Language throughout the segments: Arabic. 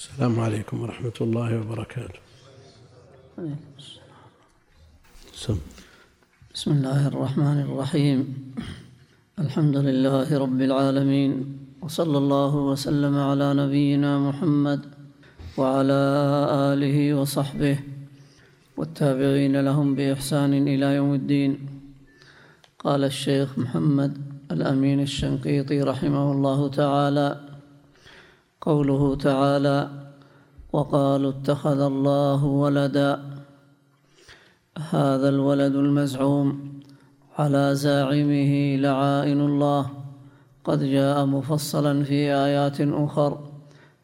السلام عليكم ورحمة الله وبركاته. سم. بسم الله الرحمن الرحيم. الحمد لله رب العالمين وصلى الله وسلم على نبينا محمد وعلى آله وصحبه والتابعين لهم بإحسان إلى يوم الدين. قال الشيخ محمد الأمين الشنقيطي رحمه الله تعالى قوله تعالى وقالوا اتخذ الله ولدا. هذا الولد المزعوم على زاعمه لعائن الله. قد جاء مفصلا في آيات أخر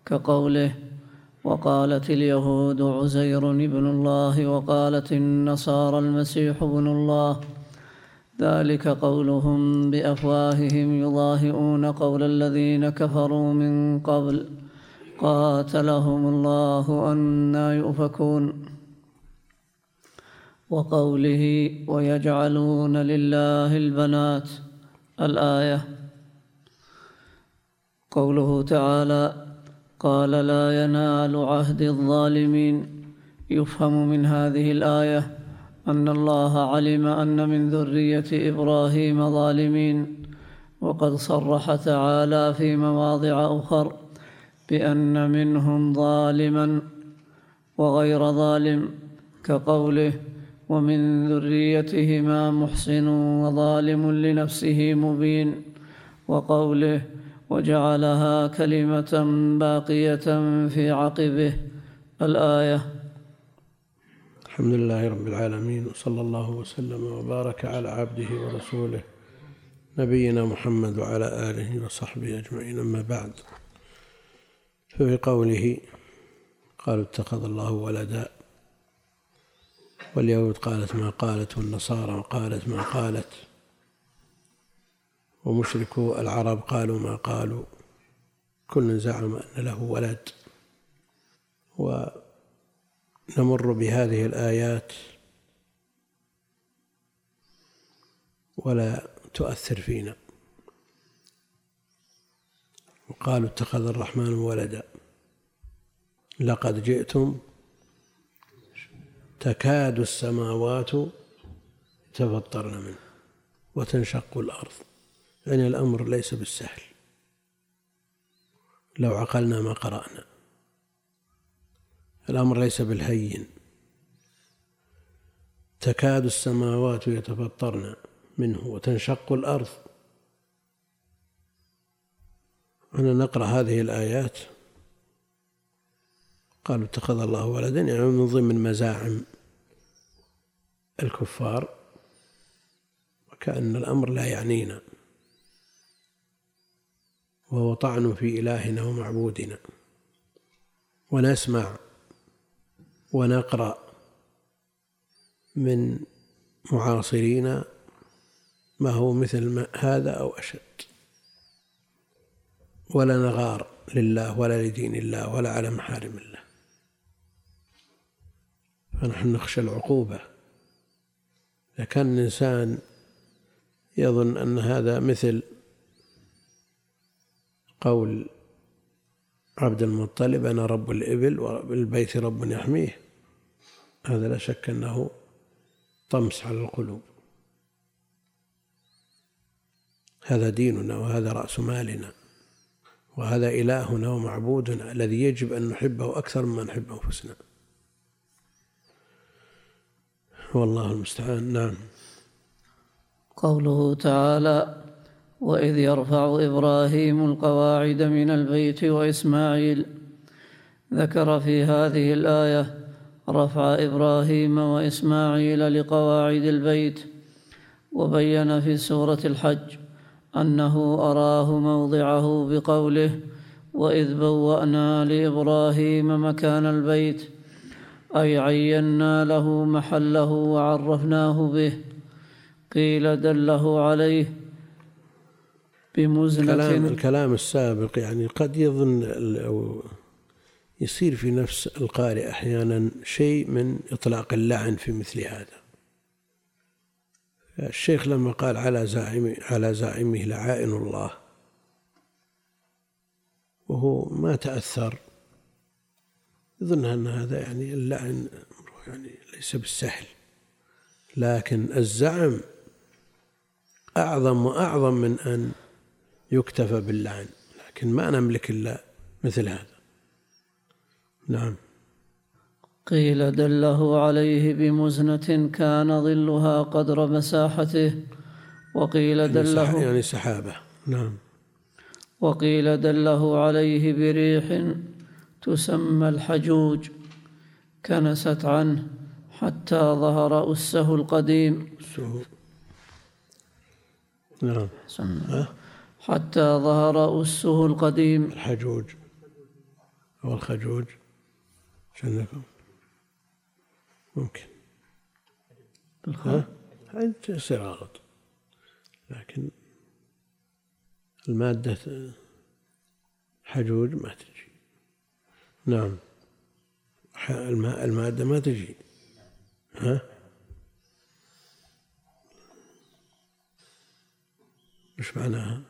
كقوله وقالت اليهود عزير ابن الله وقالت النصارى المسيح ابن الله. ذلك قولهم بأفواههم يضاهئون قول الذين كفروا من قبل. قاتلهم الله أنا يؤفكون. وقوله ويجعلون لله البنات الآية. قوله تعالى قال لا ينال عهد الظالمين. يفهم من هذه الآية أن الله علم أن من ذرية إبراهيم ظالمين. وقد صرح تعالى في مواضع أخر بأن منهم ظالما وغير ظالم كقوله ومن ذريتهما محسن وظالم لنفسه مبين وقوله وجعلها كلمة باقية في عقبه الآية. الحمد لله رب العالمين وصلى الله وسلم وبارك على عبده ورسوله نبينا محمد وعلى آله وصحبه أجمعين. أما بعد ففي قوله قالوا اتخذ الله ولدا واليهود قالت ما قالت والنصارى قالت ما قالت ومشركو العرب قالوا ما قالوا كل زعم أن له ولد ونمر بهذه الآيات ولا تؤثر فينا وقالوا اتخذ الرحمن ولدا. لقد جئتم تكاد السماوات تفطرن منه وتنشق الأرض. يعني الأمر ليس بالسهل. لو عقلنا ما قرأنا. الأمر ليس بالهين. تكاد السماوات يتفطرن منه وتنشق الأرض. أنا نقرأ هذه الآيات. قالوا اتخذ الله ولدا يعني من ضمن مزاعم الكفار وكأن الأمر لا يعنينا. وهو طعن في إلهنا ومعبودنا. ونسمع ونقرأ من معاصرينا ما هو مثل ما هذا أو أشد. ولا نغار لله ولا لدين الله ولا على محارم الله. فنحن نخشى العقوبة. إذا كان الإنسان يظن أن هذا مثل قول عبد المطلب أنا رب الإبل وبالبيت رب يحميه هذا لا شك أنه طمس على القلوب. هذا ديننا وهذا رأس مالنا. وهذا إلهنا ومعبودنا الذي يجب أن نحبه أكثر مما نحب أنفسنا. والله المستعان. نعم. قوله تعالى وإذ يرفع إبراهيم القواعد من البيت وإسماعيل ذكر في هذه الآية رفع إبراهيم وإسماعيل لقواعد البيت وبين في سورة الحج أنه أراه موضعه بقوله وإذ بوأنا لإبراهيم مكان البيت أي عينا له محله وعرفناه به. قيل دله عليه بمزنة. الكلام, الكلام السابق يعني قد يظن أو يصير في نفس القارئ أحيانا شيء من إطلاق اللعن في مثل هذا. الشيخ لما قال على زاعمه على زاعمه لعائن الله وهو ما تأثر يظن أن هذا يعني اللعن يعني ليس بالسهل. لكن الزعم أعظم وأعظم من أن يكتفى باللعن لكن ما نملك إلا مثل هذا. نعم. قيل دله عليه بمزنة كان ظلها قدر مساحته. وقيل يعني دله يعني سحابة. نعم. وقيل دله عليه بريح تسمى الحجوج. كنست عنه حتى ظهر أسه القديم. نعم؟ حتى ظهر أسه القديم. الحجوج. أو الخجوج. شنكم ممكن ها؟ يصير غلط لكن المادة حجوج ما تجي نعم الماء المادة ما تجي ها إيش معناها؟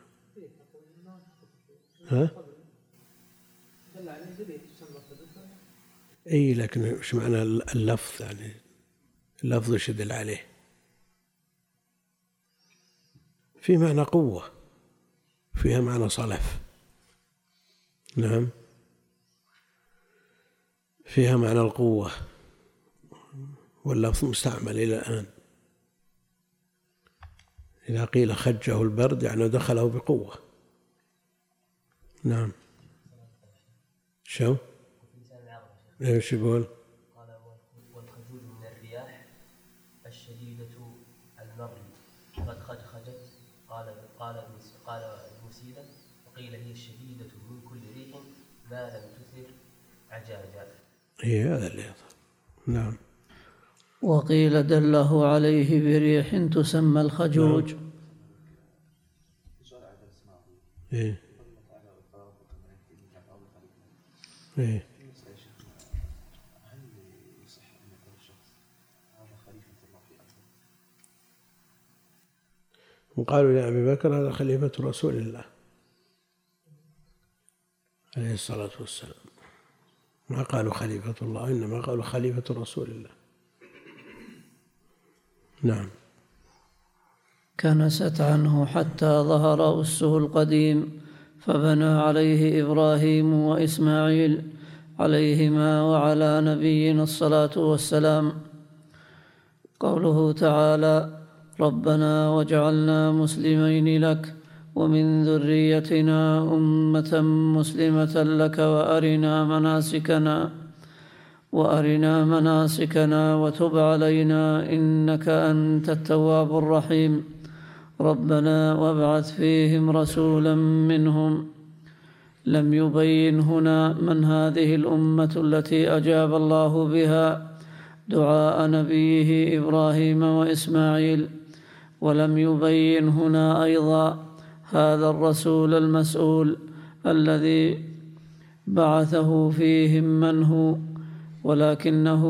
ها؟ إي لكن إيش معنى اللفظ؟ يعني اللفظ إيش يدل عليه؟ في معنى قوة فيها معنى صلف. نعم. فيها معنى القوة واللفظ مستعمل إلى الآن. إذا قيل خجه البرد يعني دخله بقوة. نعم. شو؟ إيش يقول؟ قال والخجول من الرياح الشديدة المري قد خجخجت قال قال قال المسيلة وقيل هي الشديدة من كل ريح ما لم تثر عجاجا. هي هذا اللي نعم. وقيل دله عليه بريح تسمى الخجوج. إيه. إيه. وقالوا لأبي بكر هذا خليفة رسول الله عليه الصلاة والسلام. ما قالوا خليفة الله إنما قالوا خليفة رسول الله. نعم. كنست عنه حتى ظهر أسه القديم فبنى عليه إبراهيم وإسماعيل عليهما وعلى نبينا الصلاة والسلام. قوله تعالى ربنا واجعلنا مسلمين لك ومن ذريتنا أمة مسلمة لك وأرنا مناسكنا وأرنا مناسكنا وتب علينا إنك أنت التواب الرحيم. ربنا وابعث فيهم رسولا منهم. لم يبين هنا من هذه الأمة التي أجاب الله بها دعاء نبيه إبراهيم وإسماعيل. ولم يبين هنا أيضا هذا الرسول المسؤول الذي بعثه فيهم من هو ولكنه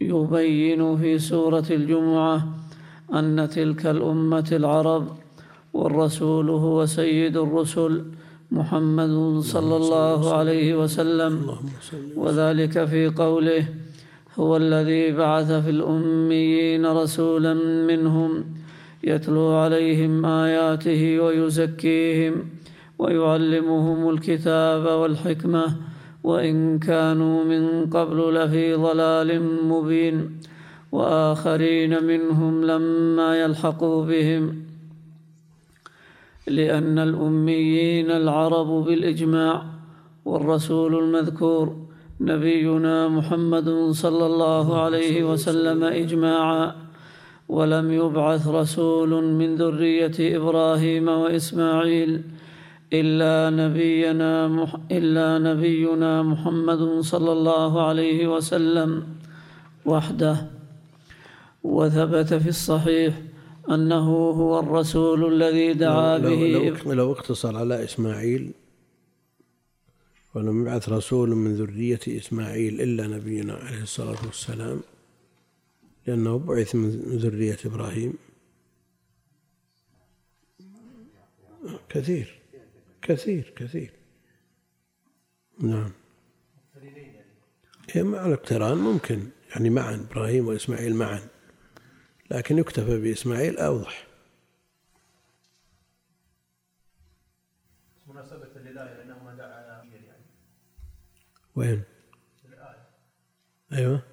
يبين في سورة الجمعة أن تلك الأمة العرب والرسول هو سيد الرسل محمد صلى الله عليه وسلم. وذلك في قوله هو الذي بعث في الأميين رسولا منهم يتلو عليهم آياته ويزكيهم ويعلمهم الكتاب والحكمة وإن كانوا من قبل لفي ضلال مبين وآخرين منهم لما يلحقوا بهم لأن الأميين العرب بالإجماع والرسول المذكور نبينا محمد صلى الله عليه وسلم إجماعا ولم يبعث رسول من ذرية إبراهيم وإسماعيل إلا نبينا مح إلا نبينا محمد صلى الله عليه وسلم وحده. وثبت في الصحيح أنه هو الرسول الذي دعا لو, به لو, لو اقتصر على إسماعيل ولم يبعث رسول من ذرية إسماعيل إلا نبينا عليه الصلاة والسلام لأنه بعث من ذرية إبراهيم. كثير كثير كثير. نعم. مع الاقتران ممكن يعني معا إبراهيم وإسماعيل معا. لكن يكتفى بإسماعيل أوضح. مناسبة للآية أنه ما دعا على يعني. وين؟ الآية. أيوه.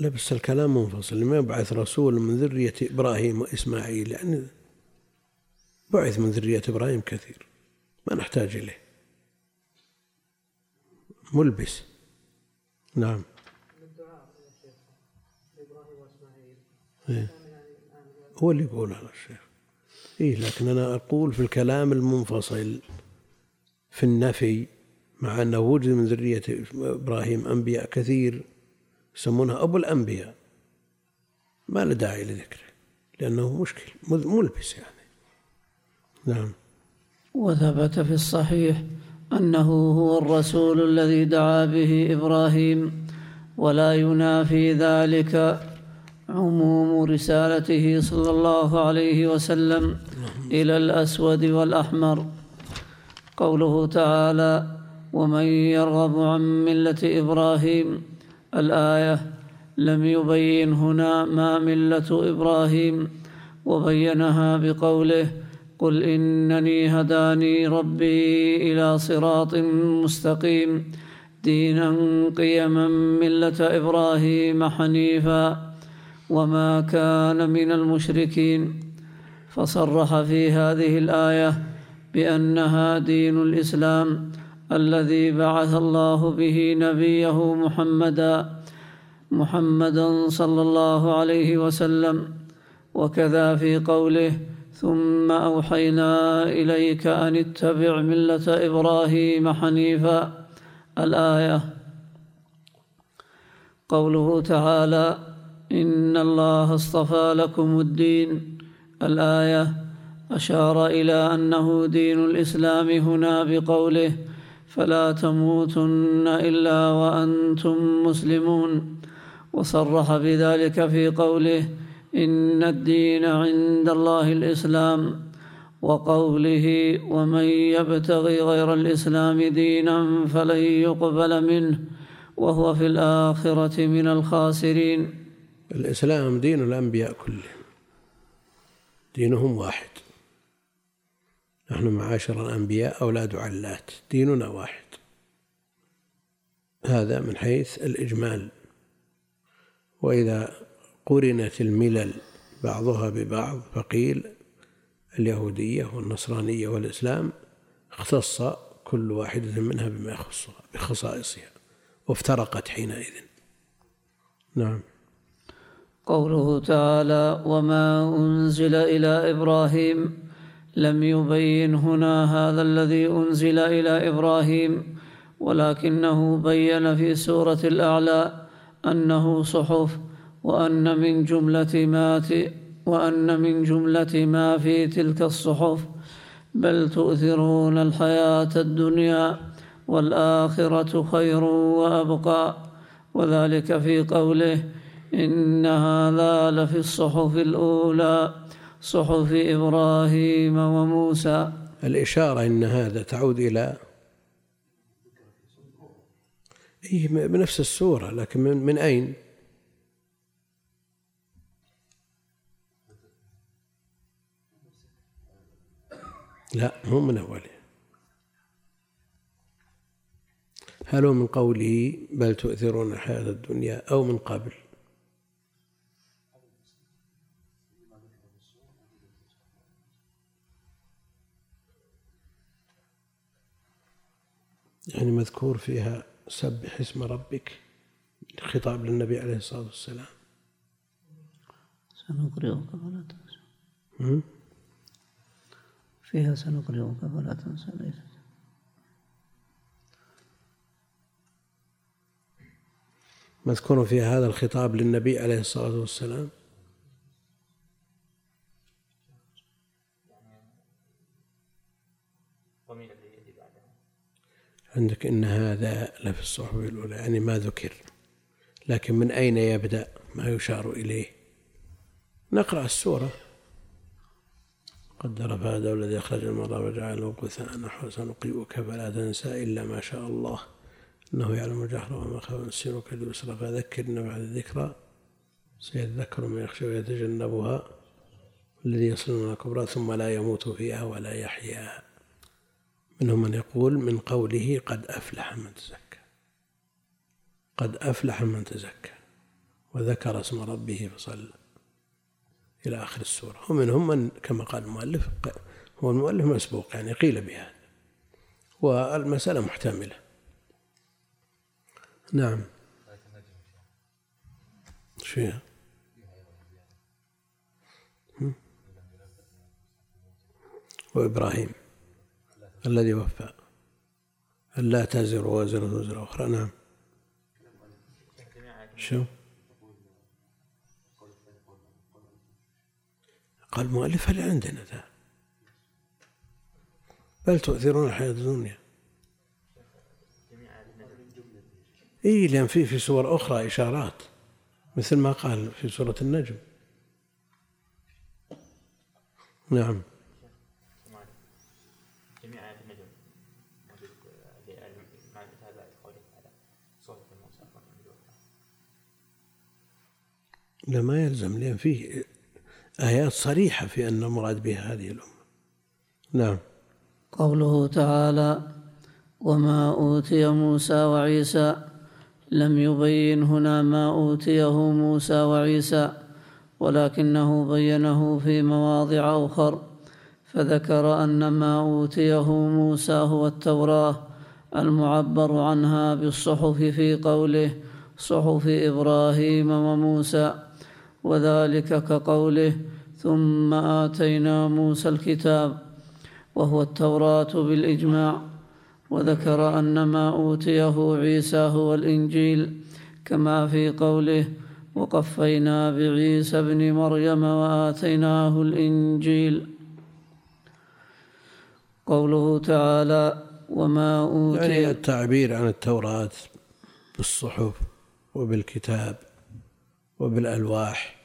لا بس الكلام منفصل لما يبعث رسول من ذرية إبراهيم وإسماعيل يعني بعث من ذرية إبراهيم كثير ما نحتاج إليه. ملبس. نعم. إيه. هو اللي يقول هذا الشيخ. إيه لكن أنا أقول في الكلام المنفصل في النفي مع أنه وجد من ذرية إبراهيم أنبياء كثير يسمونها أبو الأنبياء. ما له داعي لذكره لأنه مشكل ملبس يعني. نعم. وثبت في الصحيح أنه هو الرسول الذي دعا به إبراهيم ولا ينافي ذلك عموم رسالته صلى الله عليه وسلم إلى الأسود والأحمر. قوله تعالى ومن يرغب عن ملة إبراهيم الآية لم يبين هنا ما ملة إبراهيم وبينها بقوله قل إنني هداني ربي إلى صراط مستقيم دينا قيما ملة إبراهيم حنيفا وما كان من المشركين فصرح في هذه الآية بأنها دين الإسلام الذي بعث الله به نبيه محمدا محمدا صلى الله عليه وسلم. وكذا في قوله ثم أوحينا إليك أن اتبع ملة إبراهيم حنيفا. الآية. قوله تعالى إن الله اصطفى لكم الدين. الآية. أشار إلى أنه دين الإسلام هنا بقوله فلا تموتن إلا وأنتم مسلمون. وصرح بذلك في قوله إن الدين عند الله الإسلام. وقوله ومن يبتغي غير الإسلام دينا فلن يقبل منه. وهو في الآخرة من الخاسرين. الإسلام دين الأنبياء كلهم. دينهم واحد. نحن معاشر الأنبياء أولاد علات ديننا واحد. هذا من حيث الإجمال. وإذا قرنت الملل بعضها ببعض فقيل اليهودية والنصرانية والإسلام اختص كل واحدة منها بما يخصها بخصائصها وافترقت حينئذ. نعم. قوله تعالى وما أنزل إلى إبراهيم لم يبين هنا هذا الذي أنزل إلى إبراهيم ولكنه بين في سورة الأعلى أنه صحف وأن من جملة ما وأن من جملة ما في تلك الصحف بل تؤثرون الحياة الدنيا والآخرة خير وأبقى. وذلك في قوله إن هذا لفي الصحف الأولى. صحف إبراهيم وموسى. الإشارة إن هذا تعود إلى إيه بنفس السورة لكن من, من أين؟ لا مو من أوله. هل هو من قوله بل تؤثرون الحياة الدنيا أو من قبل؟ يعني مذكور فيها سبح اسم ربك خطاب للنبي عليه الصلاة والسلام. سنقرئك فلا تنسى. فيها سنقرئك فلا تنسى ليس مذكور في هذا الخطاب للنبي عليه الصلاة والسلام. عندك إن هذا لفي الصحف الأولى يعني ما ذكر. لكن من أين يبدأ؟ ما يشار إليه. نقرأ السورة. قدر فهدى والذي أخرج المرأة وجعله غثاء نحو سنقيئك فلا تنسى إلا ما شاء الله. إنه يعلم الجهر وما خفى نسيرك لليسرى فذكر إن بعد الذكرى سيذكر من يخشى ويتجنبها الذي يصل الكبرى ثم لا يموت فيها ولا يحيا. منهم من يقول من قوله قد أفلح من تزكى. قد أفلح من تزكى. وذكر اسم ربه فصلى. إلى آخر السورة. ومنهم من كما قال المؤلف هو المؤلف مسبوق يعني قيل بهذا والمسألة محتملة. نعم. فيها؟ وإبراهيم. الذي وفى. ألا تزر وازرة وزر أخرى. نعم. شو؟ قال المؤلف هل عندنا ذا؟ بل تؤثرون الحياة الدنيا. إي لأن في في سور أخرى إشارات مثل ما قال في سورة النجم. نعم جميع آيات النجم موجود مع هذا قوله تعالى صوت موسى لا ما يلزم لأن فيه آيات صريحة في أن المراد بها هذه الأمة. نعم. قوله تعالى وما أوتي موسى وعيسى لم يبين هنا ما أوتيه موسى وعيسى ولكنه بينه في مواضع أخر فذكر أن ما أوتيه موسى هو التوراة المعبر عنها بالصحف في قوله صحف إبراهيم وموسى. وذلك كقوله ثم آتينا موسى الكتاب وهو التوراة بالإجماع وذكر أن ما أوتيه عيسى هو الإنجيل كما في قوله وقفينا بعيسى ابن مريم وآتيناه الإنجيل. قوله تعالى وما أوتي يعني التعبير عن التوراة بالصحف وبالكتاب. وبالألواح.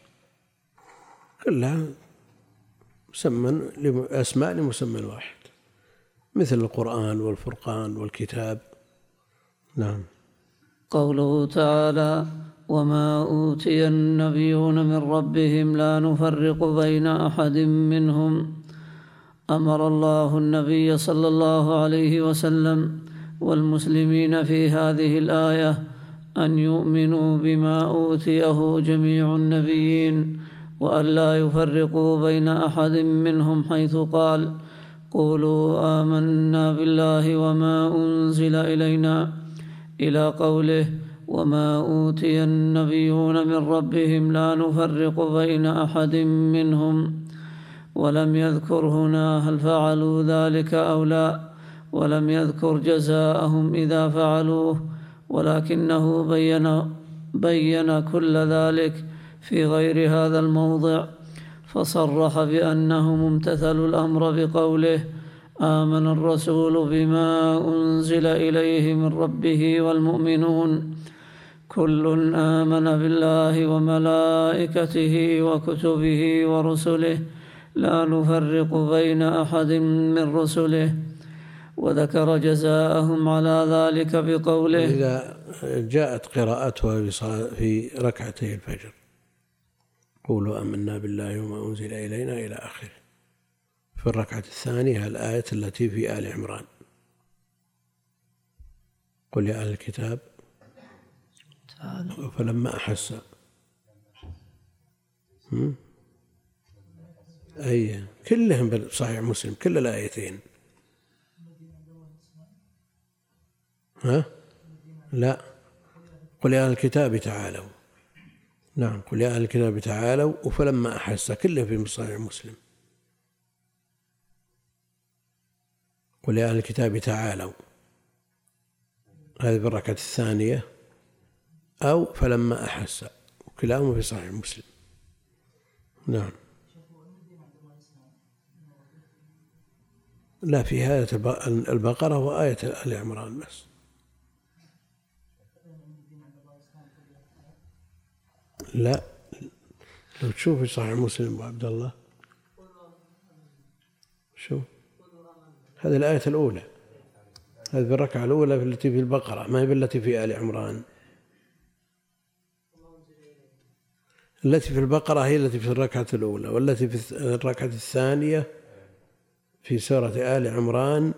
كلها مسمى أسماء لمسمى واحد. مثل القرآن والفرقان والكتاب. نعم. قوله تعالى وما أوتي النبيون من ربهم لا نفرق بين أحد منهم. أمر الله النبي صلى الله عليه وسلم والمسلمين في هذه الآية أن يؤمنوا بما أوتيه جميع النبيين وأن لا يفرقوا بين أحد منهم حيث قال قولوا آمنا بالله وما أنزل إلينا إلى قوله وما أوتي النبيون من ربهم لا نفرق بين أحد منهم ولم يذكر هنا هل فعلوا ذلك أو لا ولم يذكر جزاءهم إذا فعلوه. ولكنه بين بين كل ذلك في غير هذا الموضع فصرح بأنهم امتثلوا الأمر بقوله آمن الرسول بما أنزل إليه من ربه والمؤمنون. كل آمن بالله وملائكته وكتبه ورسله. لا نفرق بين أحد من رسله. وذكر جزاءهم على ذلك بقوله إذا جاءت قراءتها في ركعتي الفجر. قولوا آمنا بالله وما أنزل إلينا إلى آخره. في الركعة الثانية الآية التي في آل عمران. قل يا أهل الكتاب فلما أحس أي كلهم بصحيح مسلم كل الآيتين. ها؟ لا. قل يا أهل الكتاب تعالوا. نعم قل يا أهل الكتاب تعالوا. فلما أحس كله في صحيح مسلم. قل يا أهل الكتاب تعالوا. هذه بالركعة الثانية. أو فلما أحس كلاهما في صحيح مسلم. نعم. لا في آية البقرة وآية آل عمران بس. لا. لو تشوف في صحيح مسلم أبو عبد الله. شو هذه الآية الأولى. هذه الركعة الأولى التي في البقرة. ما هي بالتي في آل عمران. التي في البقرة هي التي في الركعة الأولى والتي في الركعة الثانية في سورة آل عمران.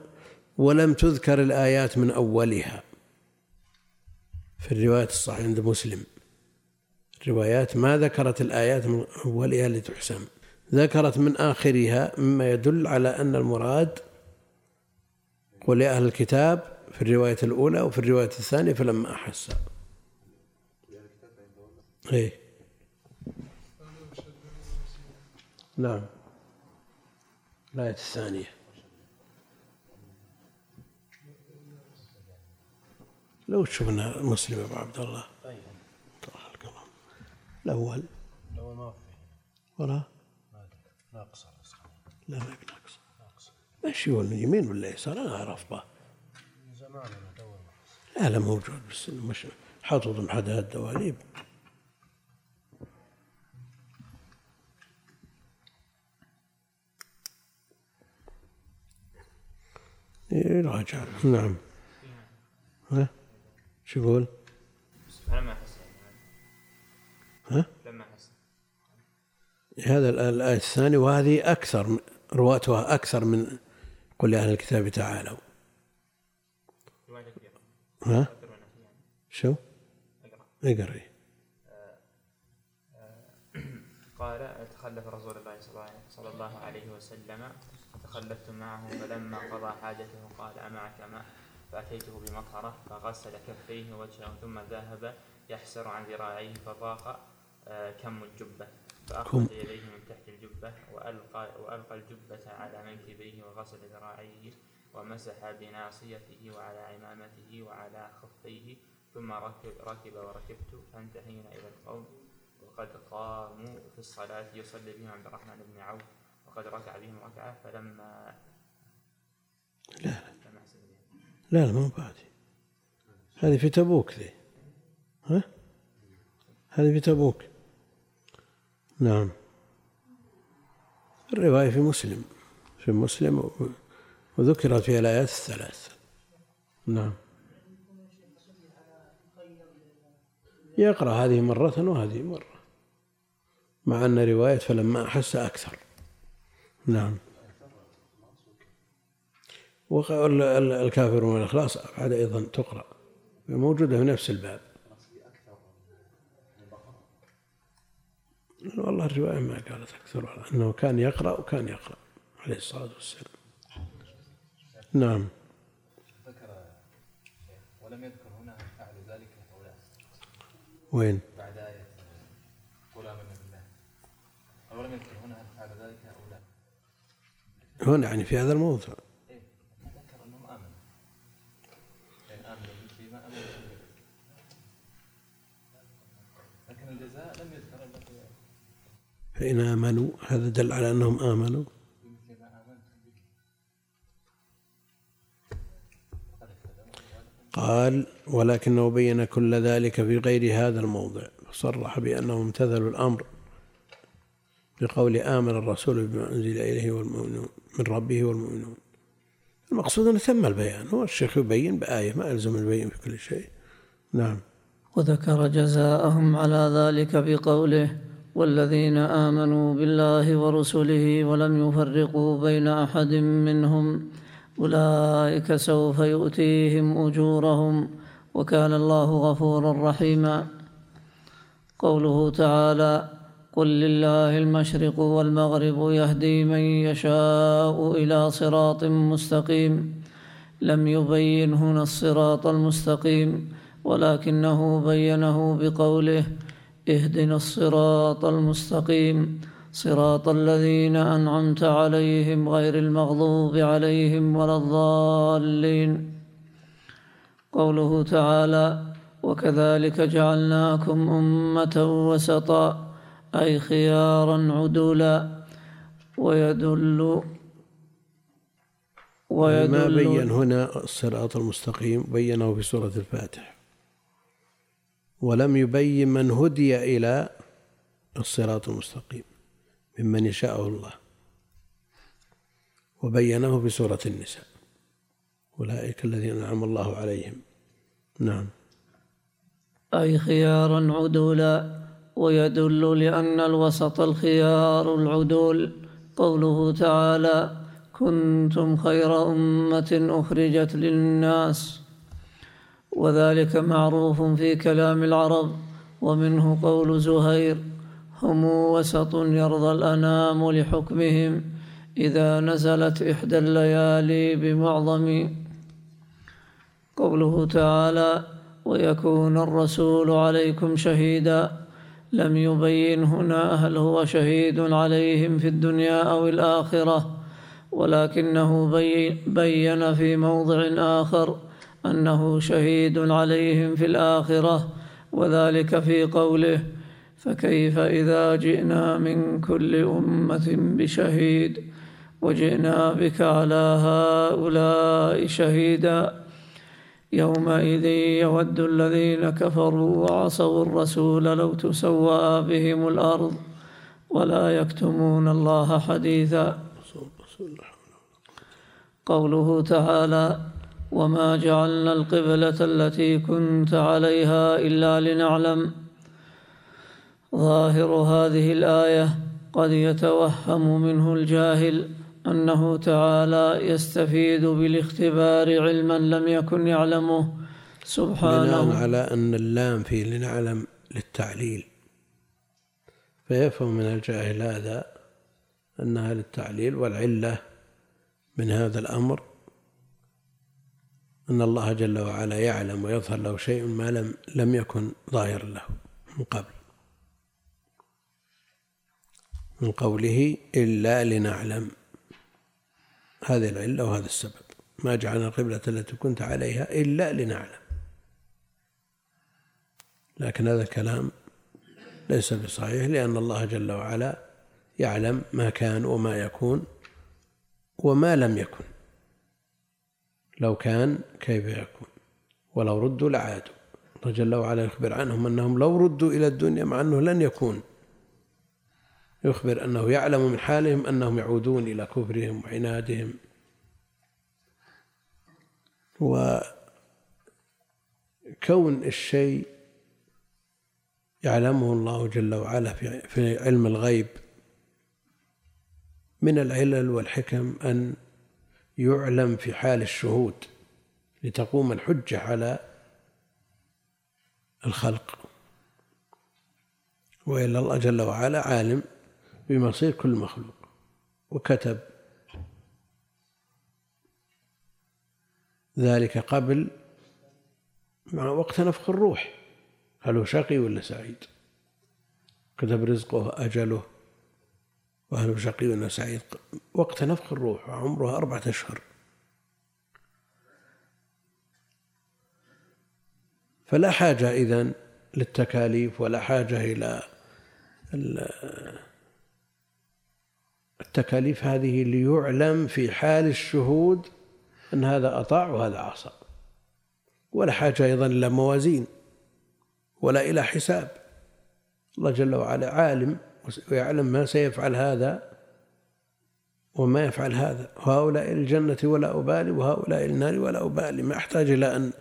ولم تذكر الآيات من أولها. في الرواية الصحيحة عند مسلم. الروايات ما ذكرت الآيات من أولها لتحسم ذكرت من آخرها مما يدل على أن المراد قل يا أهل الكتاب في الرواية الأولى وفي الرواية الثانية فلما أحس. إيه. نعم. الآية الثانية. لو شفنا مسلم أبو عبد الله. الأول. الأول ما في. ولا؟ ناقصة لا ما في ناقص ماشي هو اليمين ولا يسار؟ أنا أعرف به من زمان لا لا موجود بس مش حاطط محدها الدواليب. يراجع نعم. ها؟ شو يقول؟ أحس ها؟ لما أحس هذا الآية الثانية وهذه أكثر رواتها أكثر من قل يا أهل الكتاب تعالوا ها شو؟ اقري قال تخلف رسول الله صلى الله- عليه وسلم فتخلفت معه فلما قضى حاجته قال أمعك ماء فأتيته بمطهرة فغسل كفيه ووجهه ثم ذهب يحسر عن ذراعيه فضاق كم الجبة؟ فأخرج يديه من تحت الجبة وألقى, وألقى الجبة على منكبيه وغسل ذراعيه ومسح بناصيته وعلى عمامته وعلى خفيه ثم ركب, ركب وركبت. فانتهينا إلى القوم. وقد قاموا في الصلاة يصلي بهم عبد الرحمن بن عوف. وقد ركع بهم ركعة فلما لا. بهم لا لا ما بعد. هذه في تبوك ذي. ها؟ هذه في تبوك. نعم. الرواية في مسلم. في مسلم وذكرت فيها الآيات الثلاث نعم. يقرأ هذه مرة وهذه مرة. مع أن رواية فلما أحس أكثر. نعم. والكافر والإخلاص بعد أيضا تقرأ. موجودة في نفس الباب. والله الرواية ما قالت أكثر ولا أنه كان يقرأ وكان يقرأ عليه الصلاة والسلام. نعم. ذكر ولم يذكر هنا فعل ذلك لا؟ وين؟ بعد آية قل آمنا بالله ولم يذكر هنا فعل ذلك أو لا؟ هنا يعني في هذا الموضع إيه ذكر انهم امنوا يعني امنوا بما امنوا به لكن الجزاء لم يذكر الا في فإن آمنوا هذا دل على أنهم آمنوا. قال ولكنه بين كل ذلك في غير هذا الموضع فصرح بأنهم امتثلوا الأمر بقول آمن الرسول بما أنزل إليه والمؤمنون من ربه والمؤمنون. المقصود أن تم البيان هو الشيخ يبين بآية ما يلزم البين في كل شيء. نعم. وذكر جزاءهم على ذلك بقوله والذين آمنوا بالله ورسله ولم يفرقوا بين أحد منهم أولئك سوف يؤتيهم أجورهم وكان الله غفورا رحيما. قوله تعالى قل لله المشرق والمغرب يهدي من يشاء إلى صراط مستقيم لم يبين هنا الصراط المستقيم ولكنه بينه بقوله اهدنا الصراط المستقيم. صراط الذين أنعمت عليهم غير المغضوب عليهم ولا الضالين. قوله تعالى وكذلك جعلناكم أمة وسطا أي خيارا عدولا. ويدل ما ويدل بين هنا الصراط المستقيم؟ بينه في سورة الفاتح. ولم يبين من هدي إلى الصراط المستقيم ممن يشاءه الله. وبينه في سورة النساء. أولئك الذين أنعم الله عليهم. نعم. أي خيارا عدولا ويدل لأن الوسط الخيار العدول. قوله تعالى كنتم خير أمة أخرجت للناس وذلك معروف في كلام العرب ومنه قول زهير هم وسط يرضى الأنام لحكمهم إذا نزلت إحدى الليالي بمعظم قوله تعالى ويكون الرسول عليكم شهيدا لم يبين هنا هل هو شهيد عليهم في الدنيا أو الآخرة ولكنه بين في موضع آخر. أنه شهيد عليهم في الآخرة وذلك في قوله فكيف إذا جئنا من كل أمة بشهيد وجئنا بك على هؤلاء شهيدا؟ يومئذ يود الذين كفروا وعصوا الرسول لو تسوى بهم الأرض ولا يكتمون الله حديثا. قوله تعالى وما جعلنا القبلة التي كنت عليها إلا لنعلم. ظاهر هذه الآية قد يتوهم منه الجاهل أنه تعالى يستفيد بالاختبار علما لم يكن يعلمه. سبحانه. بناء على أن اللام في لنعلم للتعليل. فيفهم من الجاهل هذا أنها للتعليل والعلة من هذا الأمر. أن الله جل وعلا يعلم ويظهر له شيء ما لم لم يكن ظاهر له من قبل. من قوله إلا لنعلم. هذه العلة وهذا السبب. ما جعلنا القبلة التي كنت عليها إلا لنعلم. لكن هذا الكلام ليس بصحيح لأن الله جل وعلا يعلم ما كان وما يكون وما لم يكن. لو كان كيف يكون؟ ولو ردوا لعادوا. الله جل وعلا يخبر عنهم أنهم لو ردوا إلى الدنيا مع أنه لن يكون. يخبر أنه يعلم من حالهم أنهم يعودون إلى كفرهم وعنادهم. وكون الشيء يعلمه الله جل وعلا في علم الغيب من العلل والحكم أن يعلم في حال الشهود لتقوم الحجة على الخلق. وإلا الله جل وعلا عالم بمصير كل مخلوق وكتب ذلك قبل مع وقت نفخ الروح هل هو شقي ولا سعيد؟ كتب رزقه أجله وهل هو شقي ولا سعيد. وقت نفخ الروح وعمره أربعة أشهر. فلا حاجة إذن للتكاليف ولا حاجة إلى التكاليف هذه ليعلم في حال الشهود أن هذا أطاع وهذا عصى. ولا حاجة أيضا إلى موازين ولا إلى حساب. الله جل وعلا عالم ويعلم ما سيفعل هذا وما يفعل هذا. وهؤلاء الجنة ولا أبالي وهؤلاء النار ولا أبالي. ما أحتاج إلى أن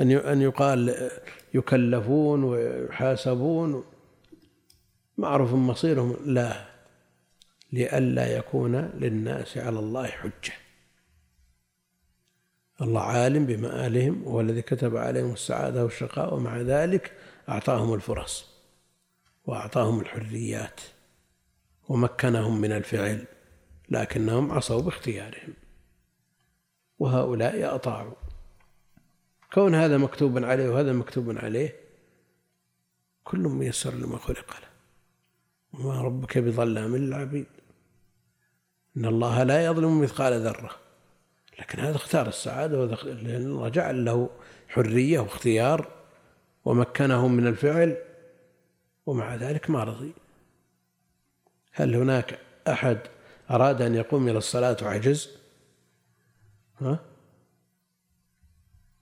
أن أن يقال يكلفون ويحاسبون. معروف مصيرهم لا لئلا يكون للناس على الله حجة. الله عالم بمآلهم وهو الذي كتب عليهم السعادة والشقاء ومع ذلك أعطاهم الفرص. وأعطاهم الحريات ومكنهم من الفعل لكنهم عصوا باختيارهم. وهؤلاء أطاعوا. كون هذا مكتوب عليه وهذا مكتوب عليه كل ميسر لما خلق له. وما ربك بظلام للعبيد. إن الله لا يظلم مثقال ذرة. لكن هذا اختار السعادة لأن الله جعل له حرية واختيار ومكنهم من الفعل ومع ذلك ما رضي. هل هناك أحد أراد أن يقوم إلى الصلاة وعجز ها؟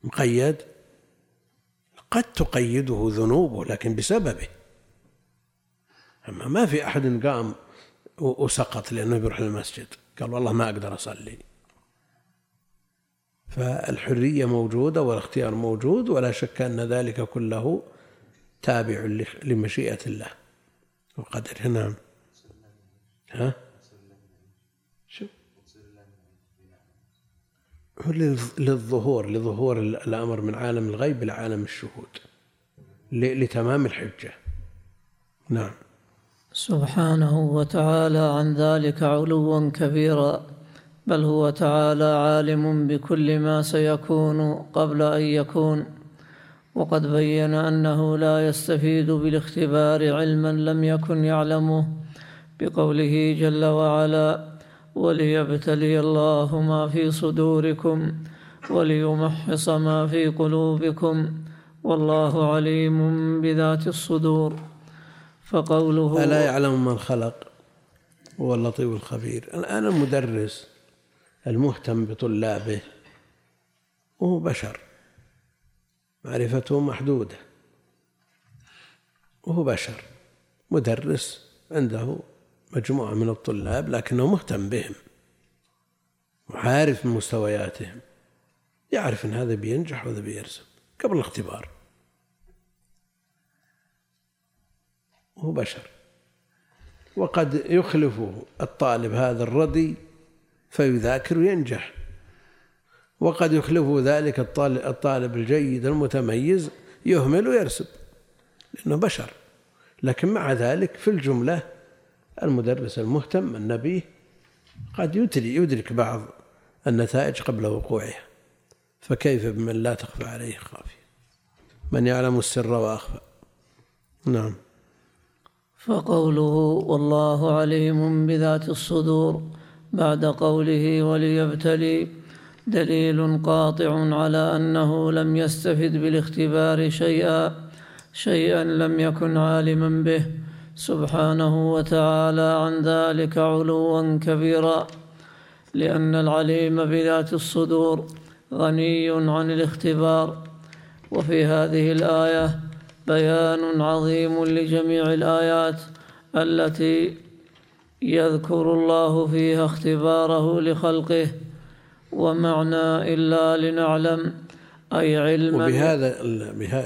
مقيد؟ قد تقيده ذنوبه لكن بسببه. أما ما في أحد قام وسقط لأنه بيروح للمسجد. قال والله ما أقدر أصلي. فالحرية موجودة والاختيار موجود ولا شك أن ذلك كله تابع لمشيئة الله. وقدره نعم. ها؟ شو؟ هو للظهور لظهور الأمر من عالم الغيب إلى عالم الشهود. لتمام الحجة. نعم. سبحانه وتعالى عن ذلك علوا كبيرا بل هو تعالى عالم بكل ما سيكون قبل أن يكون. وقد بين أنه لا يستفيد بالاختبار علما لم يكن يعلمه بقوله جل وعلا وليبتلي الله ما في صدوركم وليمحص ما في قلوبكم والله عليم بذات الصدور. فقوله ألا يعلم من خلق؟ هو اللطيف الخبير. الآن المدرس المهتم بطلابه وهو بشر. معرفته محدودة. وهو بشر مدرس عنده مجموعة من الطلاب لكنه مهتم بهم وعارف مستوياتهم يعرف إن هذا بينجح وهذا بيرسب قبل الاختبار. وهو بشر. وقد يخلف الطالب هذا الردي فيذاكر وينجح. وقد يخلفه ذلك الطالب, الجيد المتميز يهمل ويرسب لأنه بشر. لكن مع ذلك في الجملة المدرس المهتم النبي قد يدرك بعض النتائج قبل وقوعها. فكيف بمن لا تخفى عليه خافية؟ من يعلم السر وأخفى. نعم. فقوله والله عليم بذات الصدور بعد قوله وليبتلي دليل قاطع على أنه لم يستفد بالاختبار شيئا شيئا لم يكن عالما به. سبحانه وتعالى عن ذلك علوا كبيرا لأن العليم بذات الصدور غني عن الاختبار. وفي هذه الآية بيان عظيم لجميع الآيات التي يذكر الله فيها اختباره لخلقه. ومعنى إلا لنعلم أي علما. وبهذا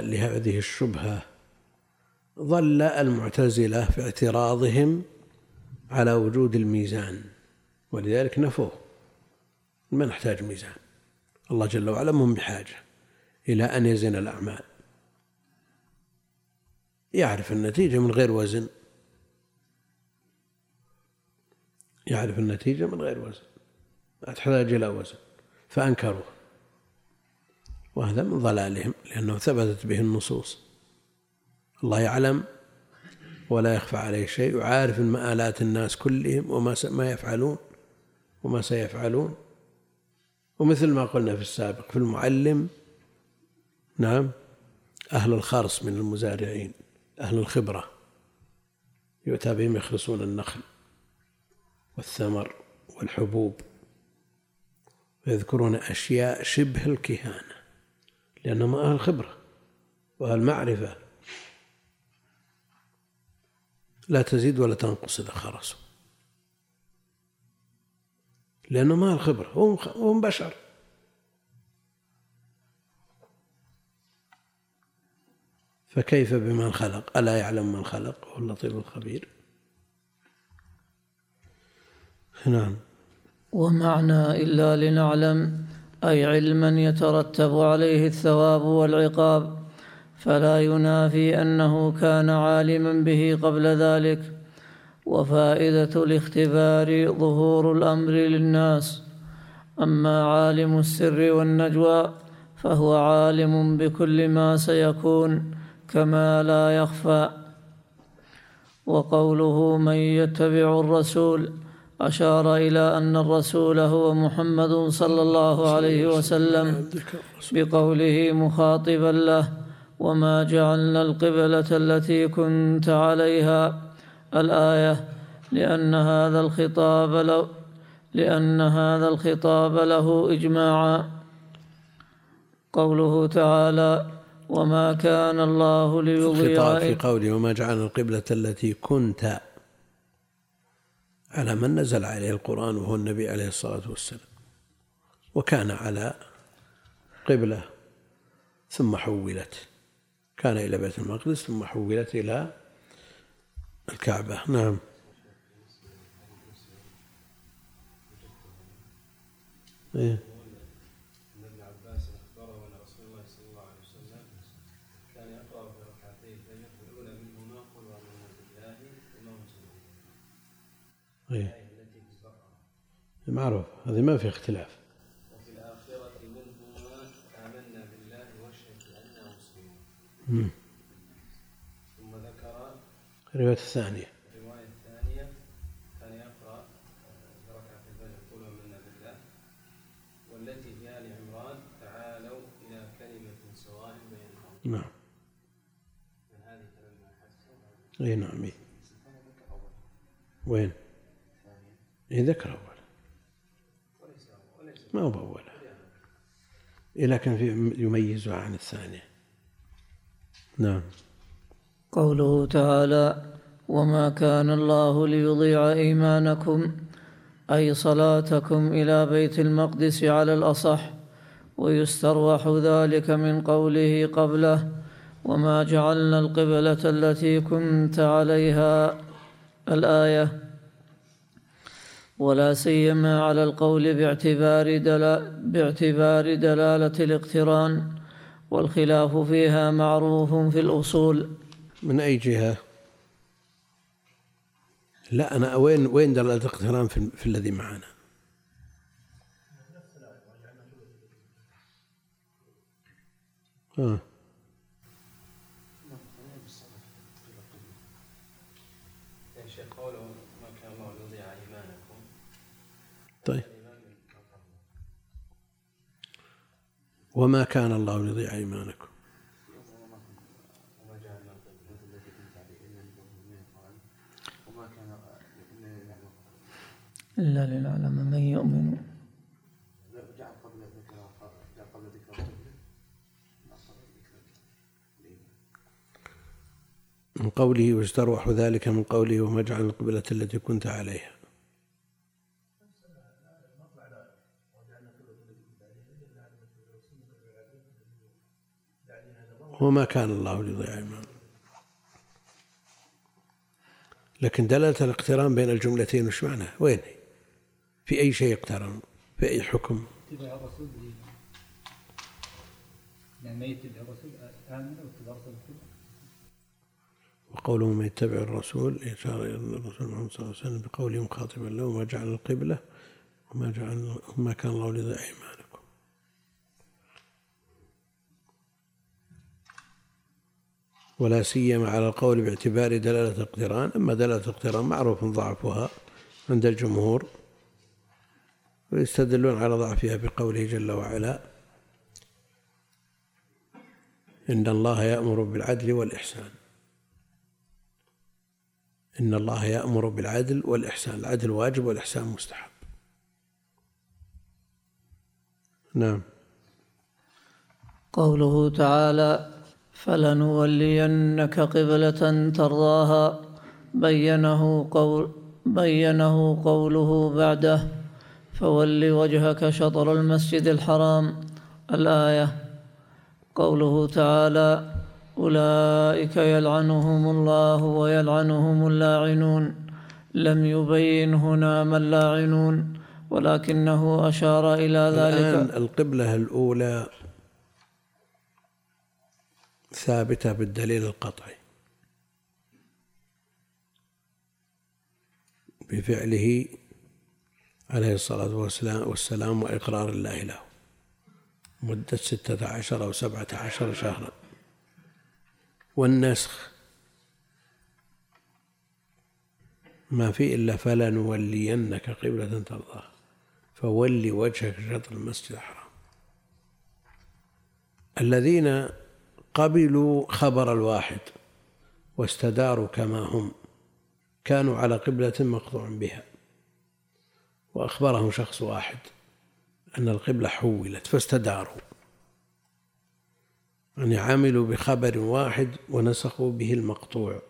لهذه الشبهة ظل المعتزلة في اعتراضهم على وجود الميزان ولذلك نفوه. ما نحتاج ميزان. الله جل وعلا مهم بحاجة إلى أن يزن الأعمال. يعرف النتيجة من غير وزن. يعرف النتيجة من غير وزن. ما تحتاج إلى وزن فأنكروه. وهذا من ضلالهم لأنه ثبتت به النصوص. الله يعلم ولا يخفى عليه شيء وعارف مآلات الناس كلهم وما ما يفعلون وما سيفعلون. ومثل ما قلنا في السابق في المعلم نعم أهل الخرص من المزارعين أهل الخبرة يؤتى بهم يخلصون النخل والثمر والحبوب. ويذكرون أشياء شبه الكهانة لأنهم أهل خبرة وأهل معرفة. لا تزيد ولا تنقص إذا خرسوا. لأنهم أهل خبرة هم بشر. فكيف بمن خلق؟ ألا يعلم من خلق؟ هو اللطيف الخبير. نعم. ومعنى إلا لنعلم أي علما يترتب عليه الثواب والعقاب فلا ينافي أنه كان عالما به قبل ذلك. وفائدة الاختبار ظهور الأمر للناس. أما عالم السر والنجوى فهو عالم بكل ما سيكون كما لا يخفى. وقوله من يتبع الرسول أشار إلى أن الرسول هو محمد صلى الله عليه وسلم بقوله مخاطبا له وما جعلنا القبلة التي كنت عليها. الآية لأن هذا الخطاب له لأن هذا الخطاب له إجماعا. قوله تعالى وما كان الله ليضيع الخطاب في قوله وما جعلنا القبلة التي كنت على من نزل عليه القرآن وهو النبي عليه الصلاة والسلام. وكان على قبلة ثم حولت. كان إلى بيت المقدس ثم حولت إلى الكعبة. نعم. إيه؟ ابن عباس اخبره ان رسول الله صلى الله عليه وسلم كان يقرا في ركعتي الفجر الاولى منهما قل امنا بالله وما انزل إيه؟ معروف هذه ما في اختلاف وفي الاخره منهما امنا بالله واشهد باننا مسلمون. ثم ذكر الرواية الثانية الروايه الثانية كان يقرا في ركعه الفجر قل امنا بالله والتي في ال عمران تعالوا إلى كلمه سواء بيننا نعم هذه كلمه حسن اي نعم إيه. وين؟ إيه ذكر أول ما هو بأول إيه لكن في يميزها عن الثانية. نعم. قوله تعالى وما كان الله ليضيع إيمانكم أي صلاتكم إلى بيت المقدس على الأصح ويستروح ذلك من قوله قبله وما جعلنا القبلة التي كنت عليها. الآية ولا سيما على القول باعتبار, دلا باعتبار دلالة الاقتران والخلاف فيها معروف في الأصول من أي جهة؟ لا أنا وين وين دلالة الاقتران في, في الذي معنا؟ آه. يا شيخ قوله ما كان الله ليضيع ايمانكم طيب الايمان من قبل وما كان الله ليضيع إيمانكم. إلا لنعلم من يؤمن. من قوله واستروح ذلك من قوله وما جعل القبلة التي كنت عليها. وما كان الله ليضيع إيمانكم لكن دلالة الاقتران بين الجملتين وش معناه؟ وين هي؟ في أي شيء اقترن؟ في أي حكم؟ اتباع الرسول بالإيمان يعني ما يتبع الرسول آمن واتباع الرسول وقوله من يتبع الرسول إشارة إلى الرسول محمد صلى الله عليه وسلم بقوله مخاطبا له وما جعل القبلة وما جعل وما كان الله ليضيع إيمانكم ولا سيما على القول باعتبار دلالة الاقتران. أما دلالة الاقتران معروف ضعفها عند الجمهور ويستدلون على ضعفها بقوله جل وعلا إن الله يأمر بالعدل والإحسان. إن الله يأمر بالعدل والإحسان. العدل واجب والإحسان مستحب. نعم. قوله تعالى فلنولينك قبلة ترضاها. بينه قول بينه قوله بعده فول وجهك شطر المسجد الحرام. الآية قوله تعالى أولئك يلعنهم الله ويلعنهم اللاعنون. لم يبين هنا ما اللاعنون ولكنه أشار إلى الآن ذلك القبلة الأولى ثابتة بالدليل القطعي. بفعله عليه الصلاة والسلام, والسلام وإقرار الله له. مدة ستة عشر أو سبعة عشر شهرا. والنسخ. ما في إلا فلنولينك قبلة ترضاها فول وجهك شطر المسجد الحرام. الذين قبلوا خبر الواحد واستداروا كما هم كانوا على قبلة مقطوع بها. وأخبرهم شخص واحد أن القبلة حولت فاستداروا. يعني عملوا بخبر واحد ونسخوا به المقطوع.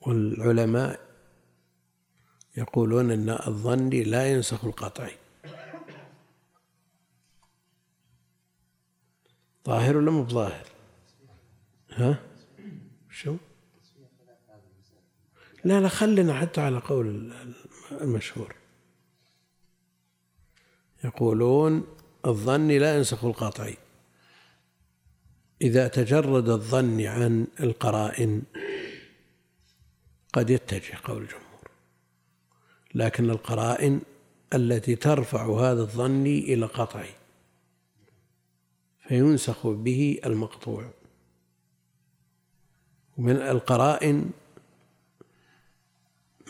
والعلماء يقولون أن الظن لا ينسخ القطعي. ظاهر ولا مو بظاهر؟ ها؟ شو؟ لا لا خلنا حتى على قول المشهور. يقولون الظن لا ينسخ القطعي إذا تجرد الظن عن القرائن قد يتجه قول الجمهور. لكن القرائن التي ترفع هذا الظن إلى قطعي. فينسخ به المقطوع. من القرائن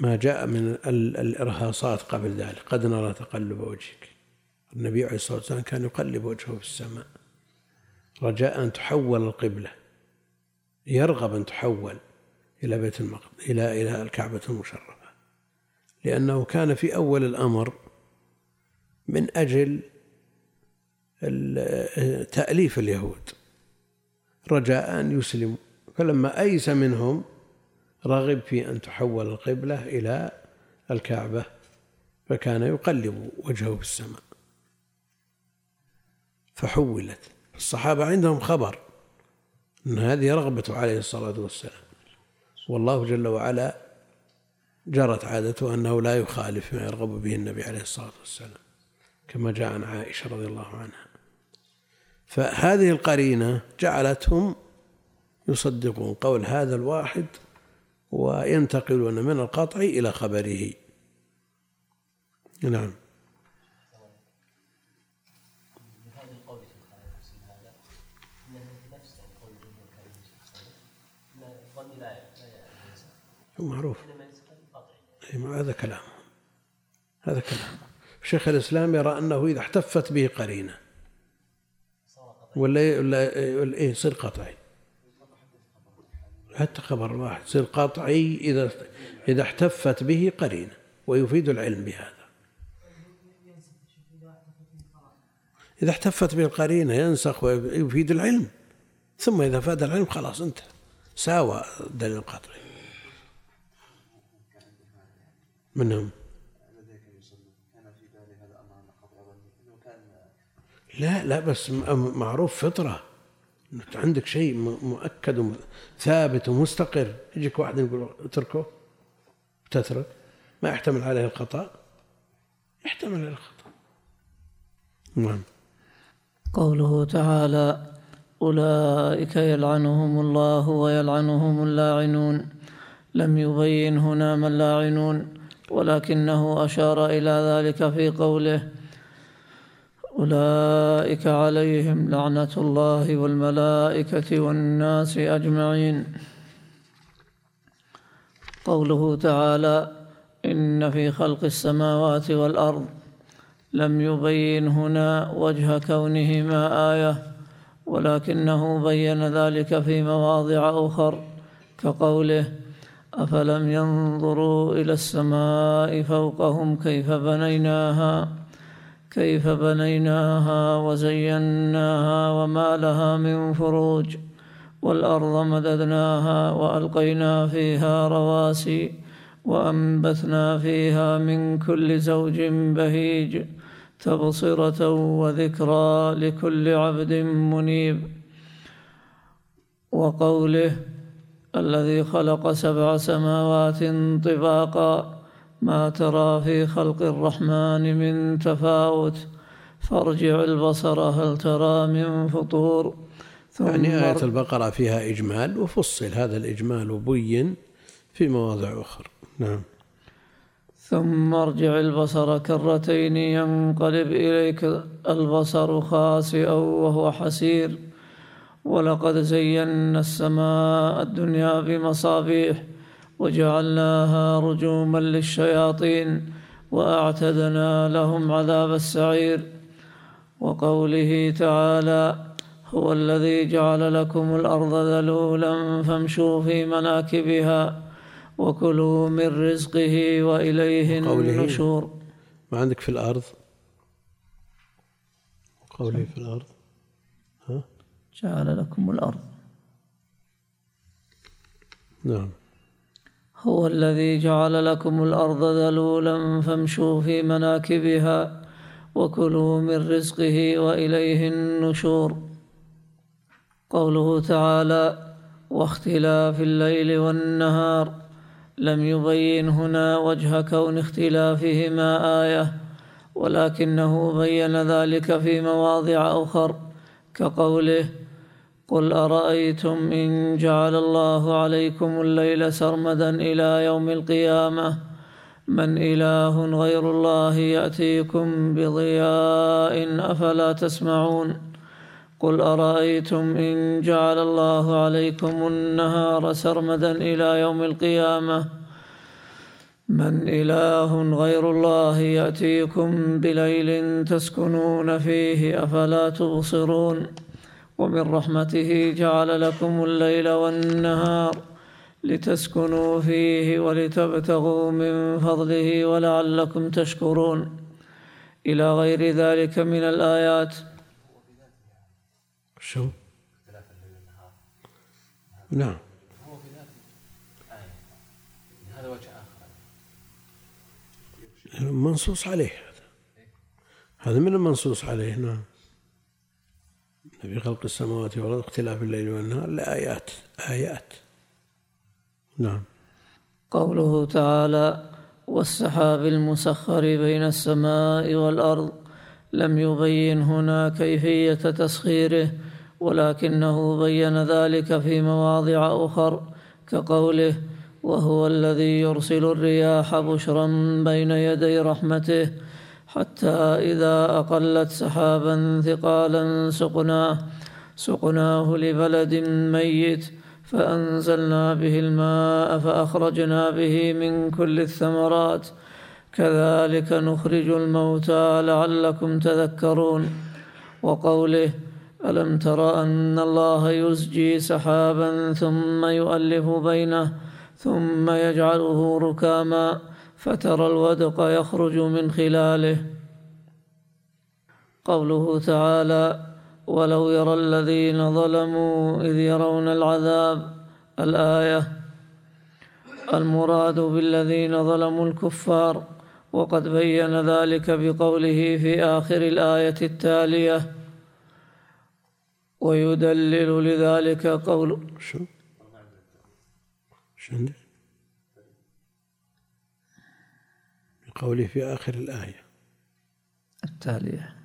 ما جاء من الإرهاصات قبل ذلك. قد نرى تقلب وجهك. النبي عليه الصلاة والسلام كان يقلب وجهه في السماء. رجاء أن تحول القبلة. يرغب أن تحول إلى بيت المقدس إلى إلى الكعبة المشرفة. لأنه كان في أول الأمر من أجل تأليف اليهود. رجاء أن يسلموا. فلما أيس منهم رغب في أن تحول القبلة إلى الكعبة فكان يقلب وجهه في السماء. فحولت. الصحابة عندهم خبر أن هذه رغبته عليه الصلاة والسلام. والله جل وعلا جرت عادته أنه لا يخالف ما يرغب به النبي عليه الصلاة والسلام كما جاء عن عائشة رضي الله عنها. فهذه القرينة جعلتهم يصدقون قول هذا الواحد وينتقلون من القطع إلى خبره. نعم. معروف. ما هذا كلام. هذا كلام. شيخ الإسلام يرى أنه إذا احتفت به قرينة ولا ولا إيه يصير قطعي حتى خبر واحد يصير قطعي إذا إذا احتفت به قرينة ويفيد العلم بهذا. إذا احتفت به القرينة ينسخ ويفيد العلم ثم إذا فاد العلم خلاص انتهى. ساوى الدليل القطعي منهم لا لا بس معروف فطرة. أنت عندك شيء مؤكد وم- ثابت ومستقر. يجيك واحد يقول اتركه تترك. ما يحتمل عليه الخطأ. يحتمل عليه الخطأ. نعم. قوله تعالى أولئك يلعنهم الله ويلعنهم اللاعنون. لم يبين هنا ما اللاعنون ولكنه أشار إلى ذلك في قوله أولئك عليهم لعنة الله والملائكة والناس أجمعين. قوله تعالى إن في خلق السماوات والأرض لم يبين هنا وجه كونهما آية ولكنه بين ذلك في مواضع أخر كقوله أفلم ينظروا إلى السماء فوقهم كيف بنيناها؟ كيف بنيناها وزيناها وما لها من فروج والأرض مددناها وألقينا فيها رواسي وأنبتنا فيها من كل زوج بهيج تبصرة وذكرى لكل عبد منيب وقوله الذي خلق سبع سماوات طباقا ما ترى في خلق الرحمن من تفاوت. فارجع البصر هل ترى من فطور؟ ثم يعني آية البقرة فيها إجمال وفصل. هذا الإجمال بين في مواضع أخرى نعم. ثم ارجع البصر كرتين ينقلب إليك. البصر خاسئا وهو حسير. ولقد زينا السماء الدنيا بمصابيح. وجعلناها رجوما للشياطين وأعتدنا لهم عذاب السعير. وقوله تعالى هو الذي جعل لكم الأرض ذلولا فامشوا في مناكبها وكلوا من رزقه وإليه وقوله النشور. ما عندك في الأرض؟ قولي في الأرض. ها؟ جعل لكم الأرض. نعم. هو الذي جعل لكم الأرض ذلولا فامشوا في مناكبها وكلوا من رزقه وإليه النشور. قوله تعالى واختلاف الليل والنهار لم يبين هنا وجه كون اختلافهما آية ولكنه بين ذلك في مواضع أخر كقوله قل أرأيتم إن جعل الله عليكم الليل سرمدا إلى يوم القيامة من إله غير الله يأتيكم بضياء أفلا تسمعون قل أرأيتم إن جعل الله عليكم النهار سرمدا إلى يوم القيامة من إله غير الله يأتيكم بليل تسكنون فيه أفلا تبصرون ومن رحمته جعل لكم الليل والنهار لتسكنوا فيه ولتبتغوا من فضله ولعلكم تشكرون. إلى غير ذلك من الآيات. شو؟ نعم. هذا وجه آخر منصوص عليه هذا. هذا من المنصوص عليه؟ نعم. في خلق السماوات والأرض اختلاف الليل والنهار لآيات آيات. نعم. قوله تعالى والسحاب المسخر بين السماء والأرض لم يبين هنا كيفية تسخيره ولكنه بين ذلك في مواضع أخر كقوله وهو الذي يرسل الرياح بشرا بين يدي رحمته حتى إذا أقلت سحابا ثقالا سقناه سقناه لبلد ميت فأنزلنا به الماء فأخرجنا به من كل الثمرات. كذلك نخرج الموتى لعلكم تذكرون. وقوله ألم تر أن الله يزجي سحابا ثم يؤلف بينه ثم يجعله ركاما؟ فترى الودق يخرج من خلاله. قوله تعالى ولو يرى الذين ظلموا إذ يرون العذاب الآية. المراد بالذين ظلموا الكفار وقد بين ذلك بقوله في آخر الآية التالية. ويدلل لذلك قول شو؟ شو بقوله في آخر الآية. التالية.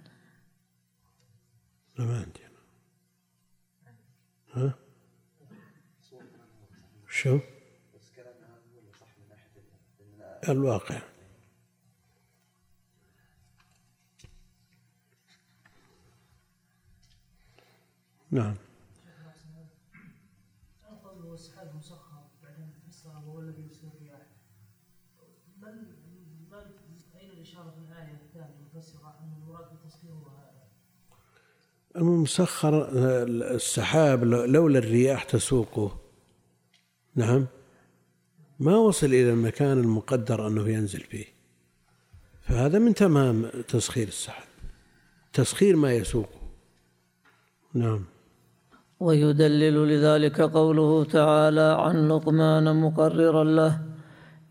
لا ما عندي. أنا. ها؟ شو؟ الواقع. نعم قوله السحاب مسخر بعدين فسر وهو الذي يرسل الرياح من من اين الاشاره في الايه الثانية المفسره ان المراد بتسخيره هذا المسخر السحاب لولا الرياح تسوقه. نعم. ما وصل إلى المكان المقدر أنه ينزل فيه. فهذا من تمام تسخير السحاب. تسخير ما يسوقه. نعم. ويدلل لذلك قوله تعالى عن لقمان مقررا له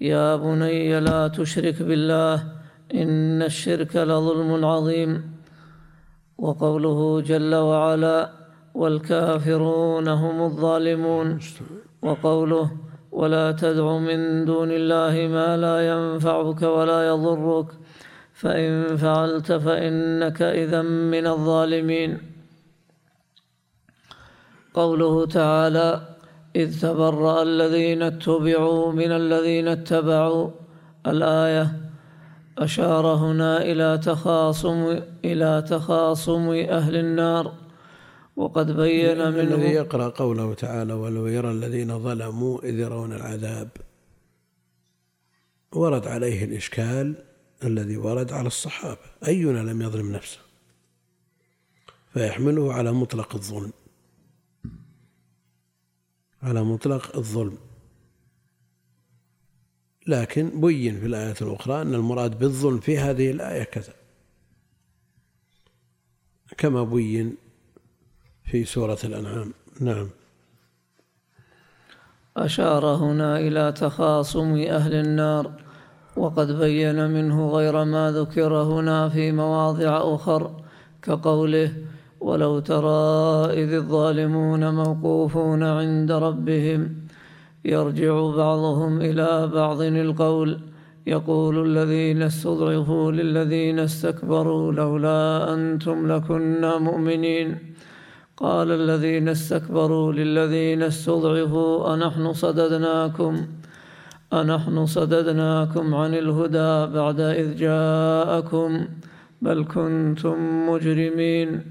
يا بني لا تشرك بالله إن الشرك لظلم عظيم. وقوله جل وعلا والكافرون هم الظالمون. وقوله ولا تدع من دون الله ما لا ينفعك ولا يضرك. فإن فعلت فإنك إذا من الظالمين. قوله تعالى إذ تبرأ الذين اتبعوا من الذين اتبعوا الآية أشار هنا إلى تخاصم إلى تخاصم أهل النار. وقد بين الذي منه يقرأ قوله تعالى ولو يرى الذين ظلموا إذ يرون العذاب ورد عليه الإشكال الذي ورد على الصحابة. أينا لم يظلم نفسه؟ فيحمله على مطلق الظلم. على مطلق الظلم. لكن بين في الآية الأخرى أن المراد بالظلم في هذه الآية كذا. كما بين في سورة الأنعام. نعم. أشار هنا إلى تخاصم أهل النار وقد بين منه غير ما ذكر هنا في مواضع أخر كقوله ولو ترى إذ الظالمون موقوفون عند ربهم يرجع بعضهم إلى بعض القول. يقول الذين استضعفوا للذين استكبروا لولا أنتم لكنا مؤمنين. قال الذين استكبروا للذين استضعفوا أنحن صددناكم. أنحن صددناكم عن الهدى بعد إذ جاءكم. بل كنتم مجرمين.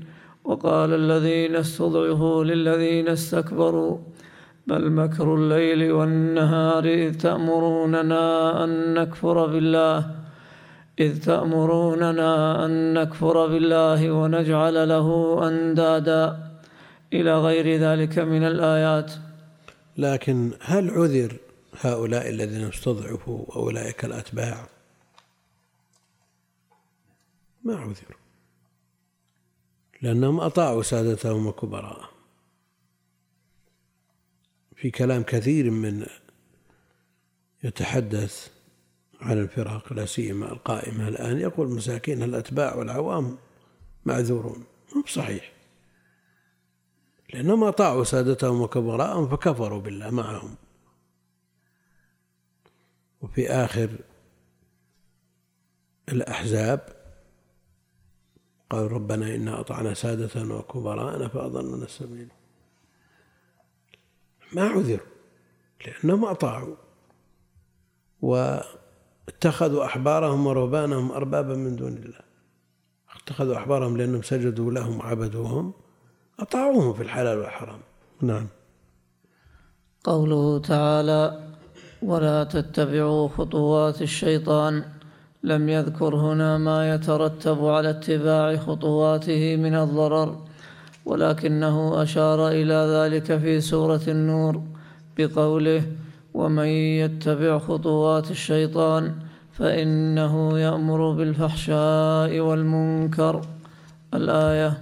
وقال الذين استضعفوا للذين استكبروا بل مكر الليل والنهار إذ تأمروننا أن نكفر بالله إذ تأمروننا أن نكفر بالله ونجعل له أندادا. إلى غير ذلك من الآيات. لكن هل عذر هؤلاء الذين استضعفوا وأولئك الأتباع؟ ما عذروا لأنهم أطاعوا سادتهم وكبراءهم. في كلام كثير من يتحدث عن الفرق لا سيما القائمة الآن يقول مساكين الأتباع والعوام معذورون. مو صحيح لأنهم أطاعوا سادتهم وكبراءهم فكفروا بالله معهم. وفي آخر الأحزاب قالوا ربنا إنا أطعنا سادتنا وكبراءنا فأضلنا السبيل. ما عذروا لأنهم أطاعوا واتخذوا أحبارهم ورهبانهم أربابا من دون الله. اتخذوا أحبارهم لأنهم سجدوا لهم وعبدوهم أطاعوهم في الحلال والحرام. نعم. قوله تعالى ولا تتبعوا خطوات الشيطان لم يذكر هنا ما يترتب على اتباع خطواته من الضرر. ولكنه أشار إلى ذلك في سورة النور بقوله ومن يتبع خطوات الشيطان فإنه يأمر بالفحشاء والمنكر. الآية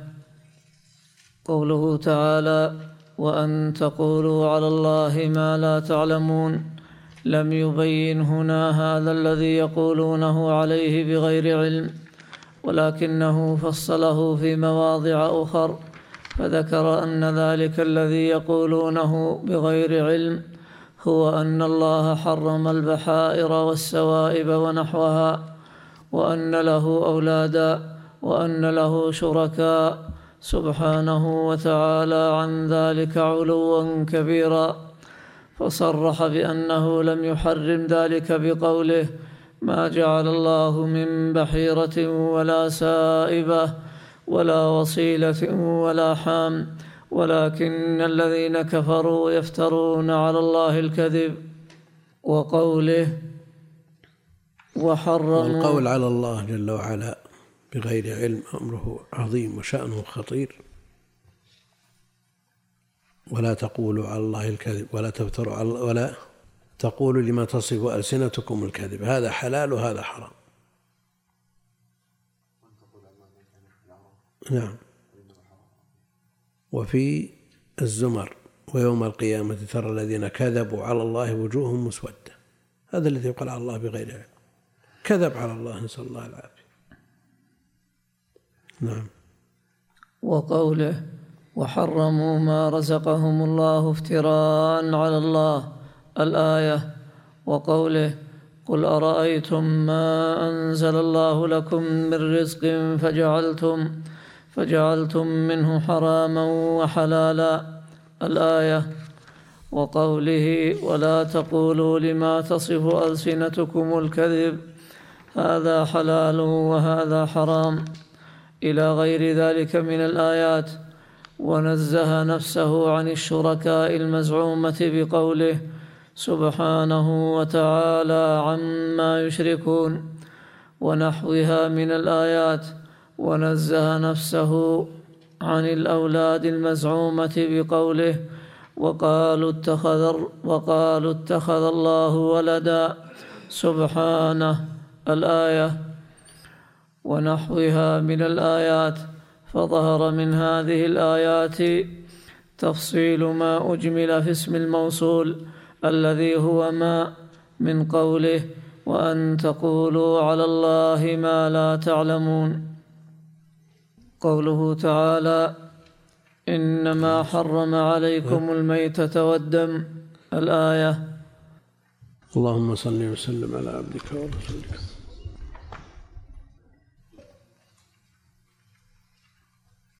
قوله تعالى وأن تقولوا على الله ما لا تعلمون. لم يبين هنا هذا الذي يقولونه عليه بغير علم ولكنه فصله في مواضع أخر. فذكر أن ذلك الذي يقولونه بغير علم هو أن الله حرم البحائر والسوائب ونحوها وأن له أولادا وأن له شركاء سبحانه وتعالى عن ذلك علوا كبيرا. فصرح بأنه لم يحرم ذلك بقوله ما جعل الله من بحيرة ولا سائبة. ولا وصيلة ولا حام ولكن الذين كفروا يفترون على الله الكذب وقوله وحرموا والقول على الله جل وعلا بغير علم أمره عظيم وشأنه خطير. ولا تقولوا على الله الكذب ولا تفتروا على ولا تقولوا لما تصف ألسنتكم الكذب. هذا حلال وهذا حرام. نعم. وفي الزمر ويوم القيامة ترى الذين كذبوا على الله وجوههم مسودة. هذا الذي يقال على الله بغير علم. كذب على الله نسأل الله العافية. نعم. وقوله وحرموا ما رزقهم الله افتراء على الله. الآية. وقوله قل أرأيتم ما أنزل الله لكم من رزق فجعلتم فجعلتم منه حراما وحلالا. الآية وقوله ولا تقولوا لما تصف ألسنتكم الكذب هذا حلال وهذا حرام. إلى غير ذلك من الآيات ونزه نفسه عن الشركاء المزعومة بقوله سبحانه وتعالى عما يشركون. ونحوها من الآيات ونزه نفسه عن الأولاد المزعومة بقوله وقالوا اتخذ وقالوا اتخذ الله ولدا. سبحانه الآية. ونحوها من الآيات. فظهر من هذه الآيات تفصيل ما أجمل في اسم الموصول الذي هو ماء من قوله وأن تقولوا على الله ما لا تعلمون. قوله تعالى إنما حرم عليكم الميتة والدم. الآية اللهم صل وسلم على عبدك ورسولك.